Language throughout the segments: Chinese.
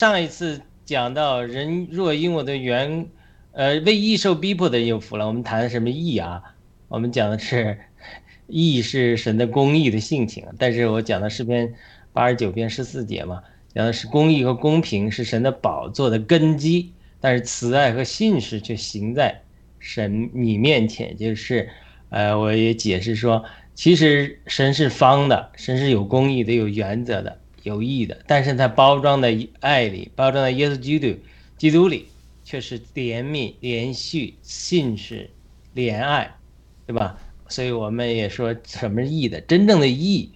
上一次讲到人若因我的缘，呃，为义受逼迫的人有福了。我们谈的什么义啊？我们讲的是 义是神的公义的性情，但是我讲的诗篇八十九篇十四节嘛，讲的是公义和公平是神的宝座的根基，但是慈爱和信实却行在神你面前，就是，呃，我也解释说。其实神是方的，神是有公义的、有原则的、有义的，但是它包装在爱里，包装在耶稣基督基督里，却是怜悯、连续、信实、怜爱，对吧？所以我们也说什么是义的？真正的义，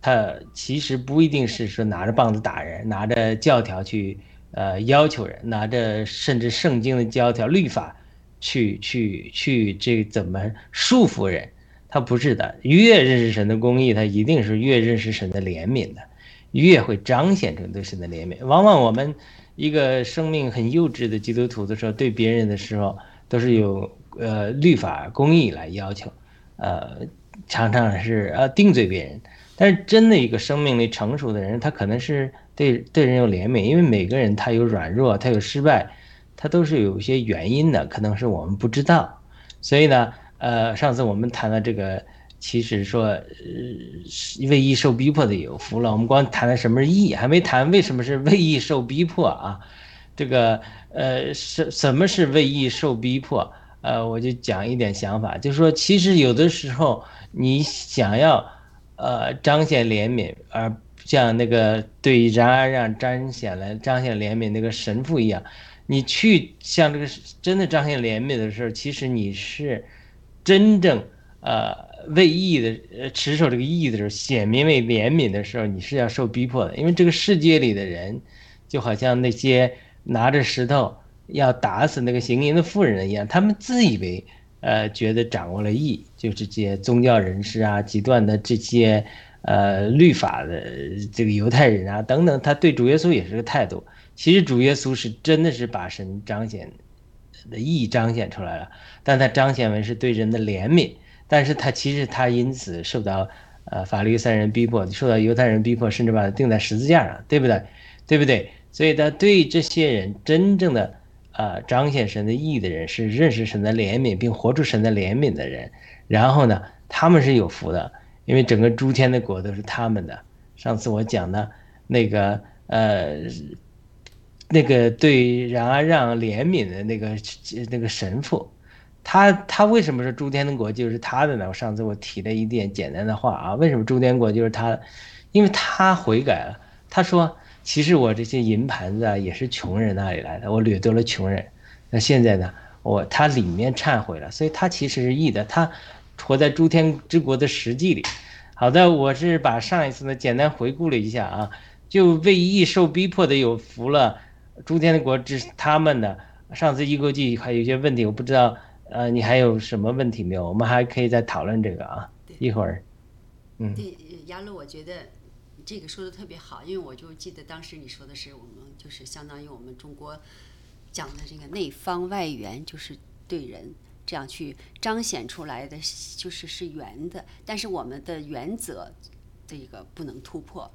它其实不一定是说拿着棒子打人，拿着教条去呃要求人，拿着甚至圣经的教条、律法去去去这怎么束缚人。他不是的，越认识神的公义，他一定是越认识神的怜悯的，越会彰显出对神的怜悯。往往我们一个生命很幼稚的基督徒的时候，对别人的时候都是有呃律法公义来要求，呃，常常是呃定罪别人。但是真的一个生命力成熟的人，他可能是对对人有怜悯，因为每个人他有软弱，他有失败，他都是有一些原因的，可能是我们不知道，所以呢。呃，上次我们谈了这个，其实说，呃，为义受逼迫的有福了。我们光谈了什么是义，还没谈为什么是为义受逼迫啊。这个，呃，什什么是为义受逼迫？呃，我就讲一点想法，就是说，其实有的时候你想要，呃，彰显怜悯，而像那个对然而让彰显了彰显怜悯那个神父一样，你去像这个真的彰显怜悯的时候，其实你是。真正，呃，为义的，呃，持守这个义的时候，显明为怜悯的时候，你是要受逼迫的。因为这个世界里的人，就好像那些拿着石头要打死那个行淫的妇人一样，他们自以为，呃，觉得掌握了义，就是这些宗教人士啊，极端的这些，呃，律法的这个犹太人啊等等，他对主耶稣也是个态度。其实主耶稣是真的是把神彰显。的义彰显出来了，但他彰显为是对人的怜悯，但是他其实他因此受到呃法律三人逼迫，受到犹太人逼迫，甚至把他钉在十字架上，对不对？对不对？所以他对这些人真正的呃彰显神的意义的人，是认识神的怜悯并活出神的怜悯的人，然后呢，他们是有福的，因为整个诸天的国都是他们的。上次我讲的那个呃。那个对然而让怜悯的那个那个神父，他他为什么说诸天的国就是他的呢？我上次我提了一点简单的话啊，为什么诸天国就是他？因为他悔改了。他说：“其实我这些银盘子啊，也是穷人那里来的，我掠夺了穷人。那现在呢，我他里面忏悔了，所以他其实是义的。他活在诸天之国的实际里。好的，我是把上一次呢简单回顾了一下啊，就为义受逼迫的有福了。”诸天的国这是他们的。上次一国际还有一些问题，我不知道，呃，你还有什么问题没有？我们还可以再讨论这个啊。一会儿，嗯。对，亚乐，我觉得这个说的特别好，因为我就记得当时你说的是我们就是相当于我们中国讲的这个内方外圆，就是对人这样去彰显出来的，就是是圆的，但是我们的原则这个不能突破。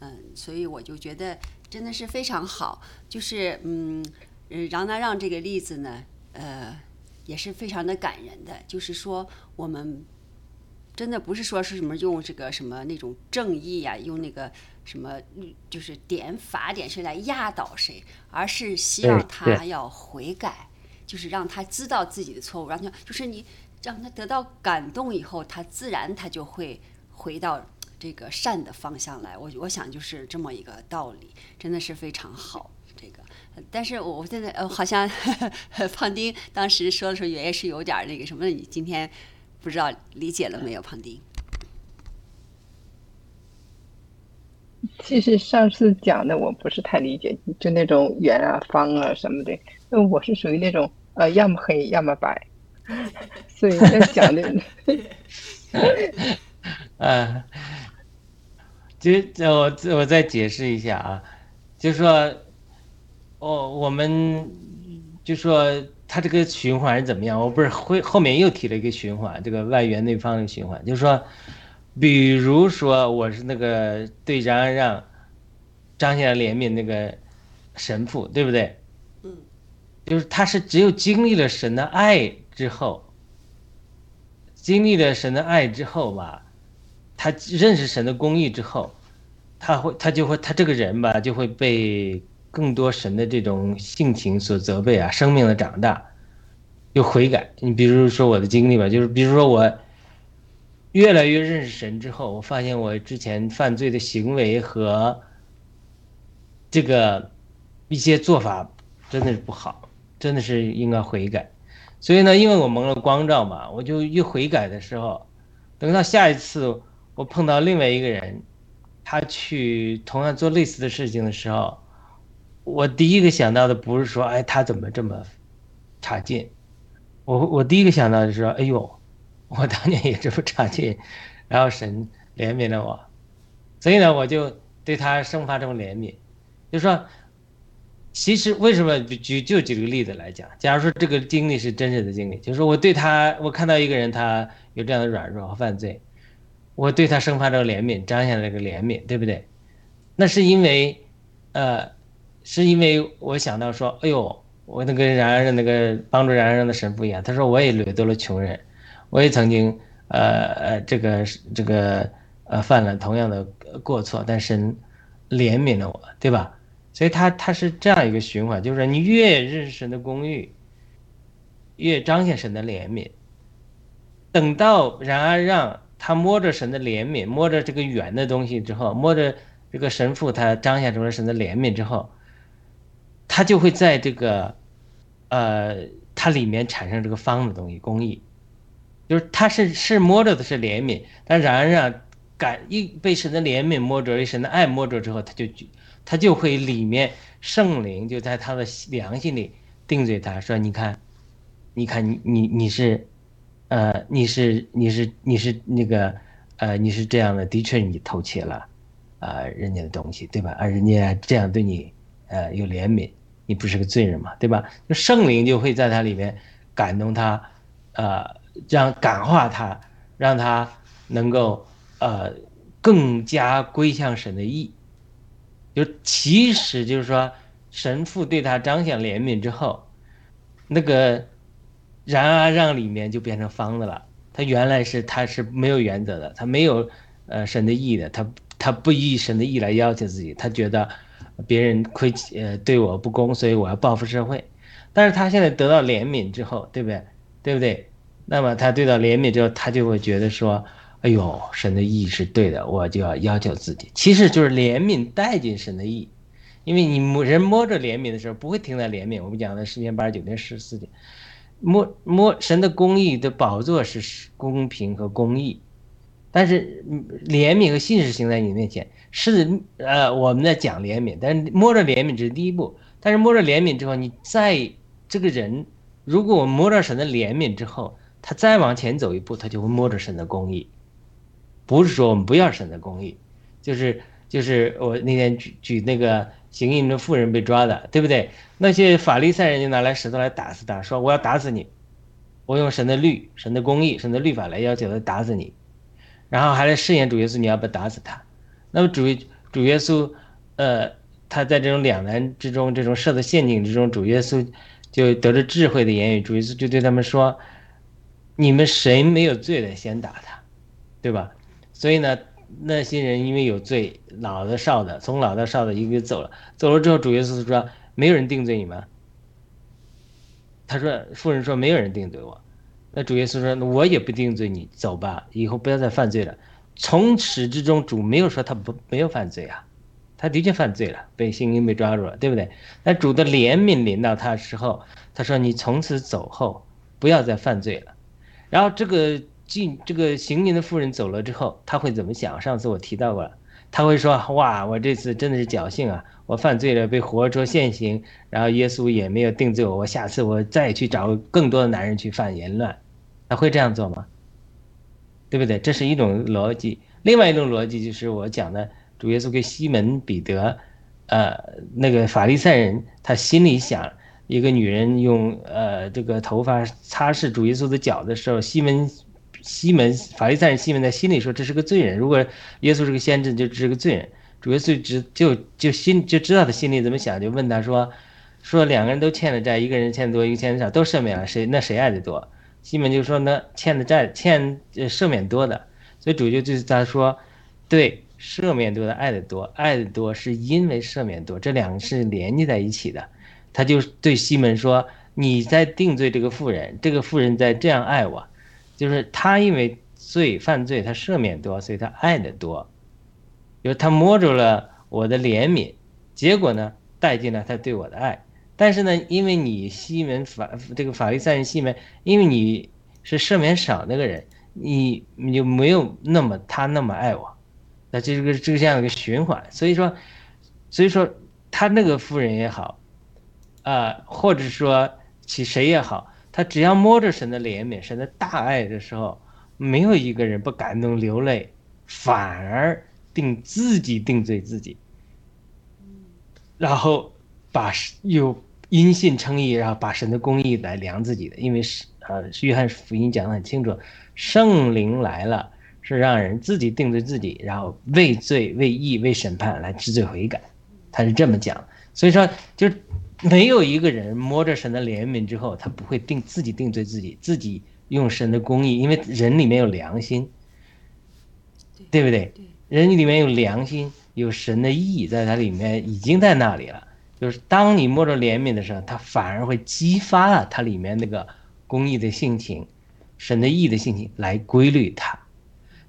嗯，所以我就觉得真的是非常好，就是嗯，让他让这个例子呢，呃，也是非常的感人的。就是说，我们真的不是说是什么用这个什么那种正义呀，用那个什么就是点法点谁来压倒谁，而是希望他要悔改，就是让他知道自己的错误，让他就是你让他得到感动以后，他自然他就会回到。这个善的方向来，我我想就是这么一个道理，真的是非常好。这个，但是我现在呃，好像 胖丁当时说的时候也是有点那个什么，你今天不知道理解了没有，胖丁？其实上次讲的我不是太理解，就那种圆啊、方啊什么的，那我是属于那种呃，要么黑，要么白，所以在讲的，嗯。就我我再解释一下啊，就是说，哦，我们就说他这个循环是怎么样？我不是会后面又提了一个循环，这个外圆内方的循环，就是说，比如说我是那个对然而让彰显了怜悯那个神父，对不对？嗯，就是他是只有经历了神的爱之后，经历了神的爱之后吧，他认识神的公义之后，他会他就会他这个人吧就会被更多神的这种性情所责备啊，生命的长大，有悔改。你比如说我的经历吧，就是比如说我。越来越认识神之后，我发现我之前犯罪的行为和这个一些做法真的是不好，真的是应该悔改。所以呢，因为我蒙了光照嘛，我就一悔改的时候，等到下一次我碰到另外一个人，他去同样做类似的事情的时候，我第一个想到的不是说，哎，他怎么这么差劲？我我第一个想到的是，哎呦。我当年也这么差劲，然后神怜悯了我，所以呢，我就对他生发这种怜悯，就说，其实为什么举就举个例子来讲，假如说这个经历是真实的经历，就是我对他，我看到一个人他有这样的软弱和犯罪，我对他生发这个怜悯，彰显这个怜悯，对不对？那是因为，呃，是因为我想到说，哎呦，我那个然而那个帮助然而的神父一样，他说我也掠夺了穷人。我也曾经，呃呃，这个这个呃犯了同样的过错，但神怜悯了我，对吧？所以他他是这样一个循环，就是你越认识神的公义，越彰显神的怜悯。等到然而让他摸着神的怜悯，摸着这个圆的东西之后，摸着这个神父他彰显出了神的怜悯之后，他就会在这个呃它里面产生这个方的东西，公义。就是他是是摸着的是怜悯，但然而啊，感一被神的怜悯摸着，被神的爱摸着之后，他就他就会里面圣灵就在他的良心里定罪他说：“你看，你看你你你是，呃，你是你是你是那个呃，你是这样的，的确你偷窃了啊人家的东西，对吧？而人家这样对你呃有怜悯，你不是个罪人嘛，对吧？就圣灵就会在他里面感动他，呃。”让感化他，让他能够呃更加归向神的意，就其实就是说神父对他彰显怜悯之后，那个然而让里面就变成方的了。他原来是他是没有原则的，他没有呃神的意的，他他不以神的意来要求自己，他觉得别人亏呃对我不公，所以我要报复社会。但是他现在得到怜悯之后，对不对？对不对？那么他对到怜悯之后，他就会觉得说：“哎呦，神的意是对的，我就要要求自己。”其实就是怜悯带进神的意，因为你摸人摸着怜悯的时候，不会停在怜悯。我们讲的十天八十九天十四天，摸摸神的公义的宝座是公平和公义，但是怜悯和信实行在你面前是呃我们在讲怜悯，但是摸着怜悯只是第一步，但是摸着怜悯之后，你在这个人，如果我摸着神的怜悯之后。他再往前走一步，他就会摸着神的公义。不是说我们不要神的公义，就是就是我那天举举那个行淫的妇人被抓的，对不对？那些法利赛人就拿来石头来打死他，说我要打死你，我用神的律、神的公义、神的律法来要求他打死你，然后还来试验主耶稣，你要不打死他？那么主主耶稣，呃，他在这种两难之中，这种设的陷阱之中，主耶稣就得着智慧的言语，主耶稣就对他们说。你们谁没有罪的先打他，对吧？所以呢，那些人因为有罪，老的少的，从老到少的一个个走了。走了之后，主耶稣说：“没有人定罪你们。”他说：“妇人说没有人定罪我。”那主耶稣说：“我也不定罪你，走吧，以后不要再犯罪了。”从始至终，主没有说他不没有犯罪啊，他的确犯罪了，被行淫被抓住了，对不对？那主的怜悯临到他的时候，他说：“你从此走后，不要再犯罪了。”然后这个进这个行淫的妇人走了之后，他会怎么想？上次我提到过了，他会说：“哇，我这次真的是侥幸啊！我犯罪了，被活捉现行，然后耶稣也没有定罪我，我下次我再去找更多的男人去犯淫乱。”他会这样做吗？对不对？这是一种逻辑。另外一种逻辑就是我讲的，主耶稣跟西门彼得，呃，那个法利赛人，他心里想。一个女人用呃这个头发擦拭主耶稣的脚的时候，西门西门法利赛人西门在心里说这是个罪人。如果耶稣是个先知，就是个罪人。主耶稣知就就心就知道他心里怎么想，就问他说，说两个人都欠了债，一个人欠多，一个欠的少，都赦免了，谁那谁爱的多？西门就说呢欠的债欠呃赦免多的，所以主角就是他说，对，赦免多的爱的多，爱的多是因为赦免多，这两个是连接在一起的。他就对西门说，你在定罪这个妇人，这个妇人在这样爱我，就是他因为罪犯罪，他赦免多，所以他爱的多。就是他摸着了我的怜悯，结果呢，带进了他对我的爱。但是呢，因为你西门法这个法律赛人西门，因为你是赦免少那个人，你你就没有那么他那么爱我，那这个这个这样一个循环。所以说，所以说他那个夫人也好，啊，或者说其谁也好，他只要摸着神的怜悯、神的大爱的时候，没有一个人不感动流泪，反而。定自己定罪自己，然后把有因信称义，然后把神的公义来量自己的，因为是呃，约翰福音讲的很清楚，圣灵来了是让人自己定罪自己，然后为罪为义为审判来知罪悔改，他是这么讲。所以说，就没有一个人摸着神的怜悯之后，他不会定自己定罪自己，自己用神的公义，因为人里面有良心，对不对？人里面有良心，有神的意在它里面已经在那里了。就是当你摸着怜悯的时候，它反而会激发了它里面那个公益的性情，神的意的性情来规律它。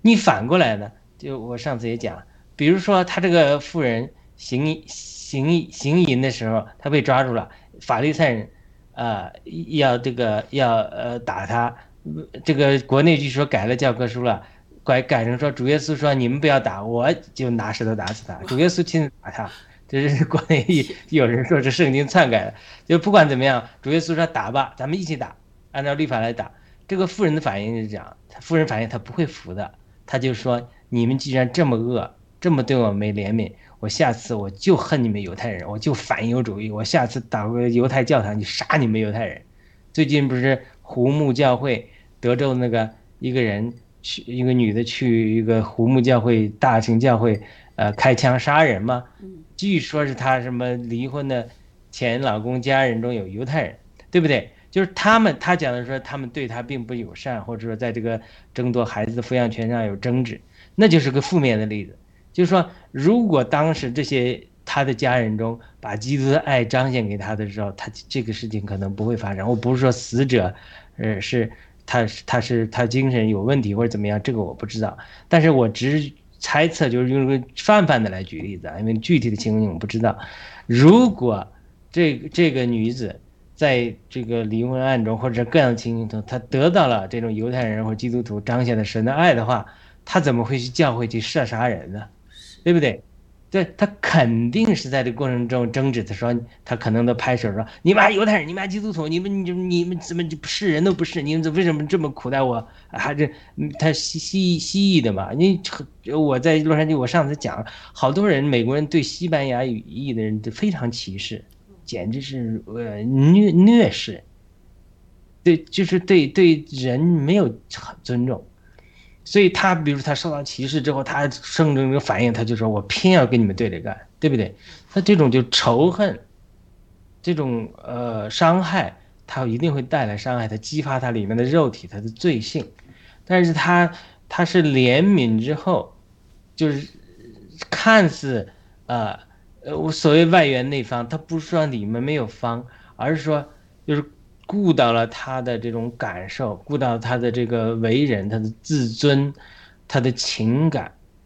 你反过来呢？就我上次也讲，比如说他这个妇人行行行淫的时候，他被抓住了，法律赛人，呃，要这个要呃打他，这个国内据说改了教科书了。改改成说，主耶稣说：“你们不要打，我就拿石头打死他。”主耶稣亲自打他，这是国内 有人说是圣经篡改的。就不管怎么样，主耶稣说：“打吧，咱们一起打，按照律法来打。”这个富人的反应是这样，富人反应他不会服的，他就说：“你们既然这么恶，这么对我没怜悯，我下次我就恨你们犹太人，我就反犹主义，我下次打个犹太教堂去杀你们犹太人。”最近不是胡木教会德州那个一个人。去一个女的去一个胡木教会大型教会，呃，开枪杀人嘛。据说是她什么离婚的前老公家人中有犹太人，对不对？就是他们，他讲的说他们对他并不友善，或者说在这个争夺孩子的抚养权上有争执，那就是个负面的例子。就是说，如果当时这些他的家人中把基督的爱彰显给他的时候，他这个事情可能不会发生。我不是说死者，呃，是。他是他是他精神有问题或者怎么样，这个我不知道，但是我只猜测，就是用个泛泛的来举例子啊，因为具体的情况我不知道。如果这这个女子在这个离婚案中或者各样的情形中，她得到了这种犹太人或基督徒彰显的神的爱的话，她怎么会去教会去射杀人呢？对不对？对他肯定是在这过程中争执的时候，他可能都拍手说：“你们犹太人，你们基督徒，你们你你们怎么不是人都不是？你们怎为什么这么苦待我？还是他西西西裔的嘛？你我在洛杉矶，我上次讲，好多人美国人对西班牙语裔的人都非常歧视，简直是呃虐虐视，对，就是对对人没有尊重。”所以他，比如他受到歧视之后，他生这个反应，他就说：“我偏要跟你们对着干，对不对？”他这种就仇恨，这种呃伤害，他一定会带来伤害，他激发他里面的肉体，他的罪性。但是他他是怜悯之后，就是看似呃呃所谓外圆内方，他不是说里面没有方，而是说就是。顾到了他的这种感受，顾到他的这个为人，他的自尊，他的情感，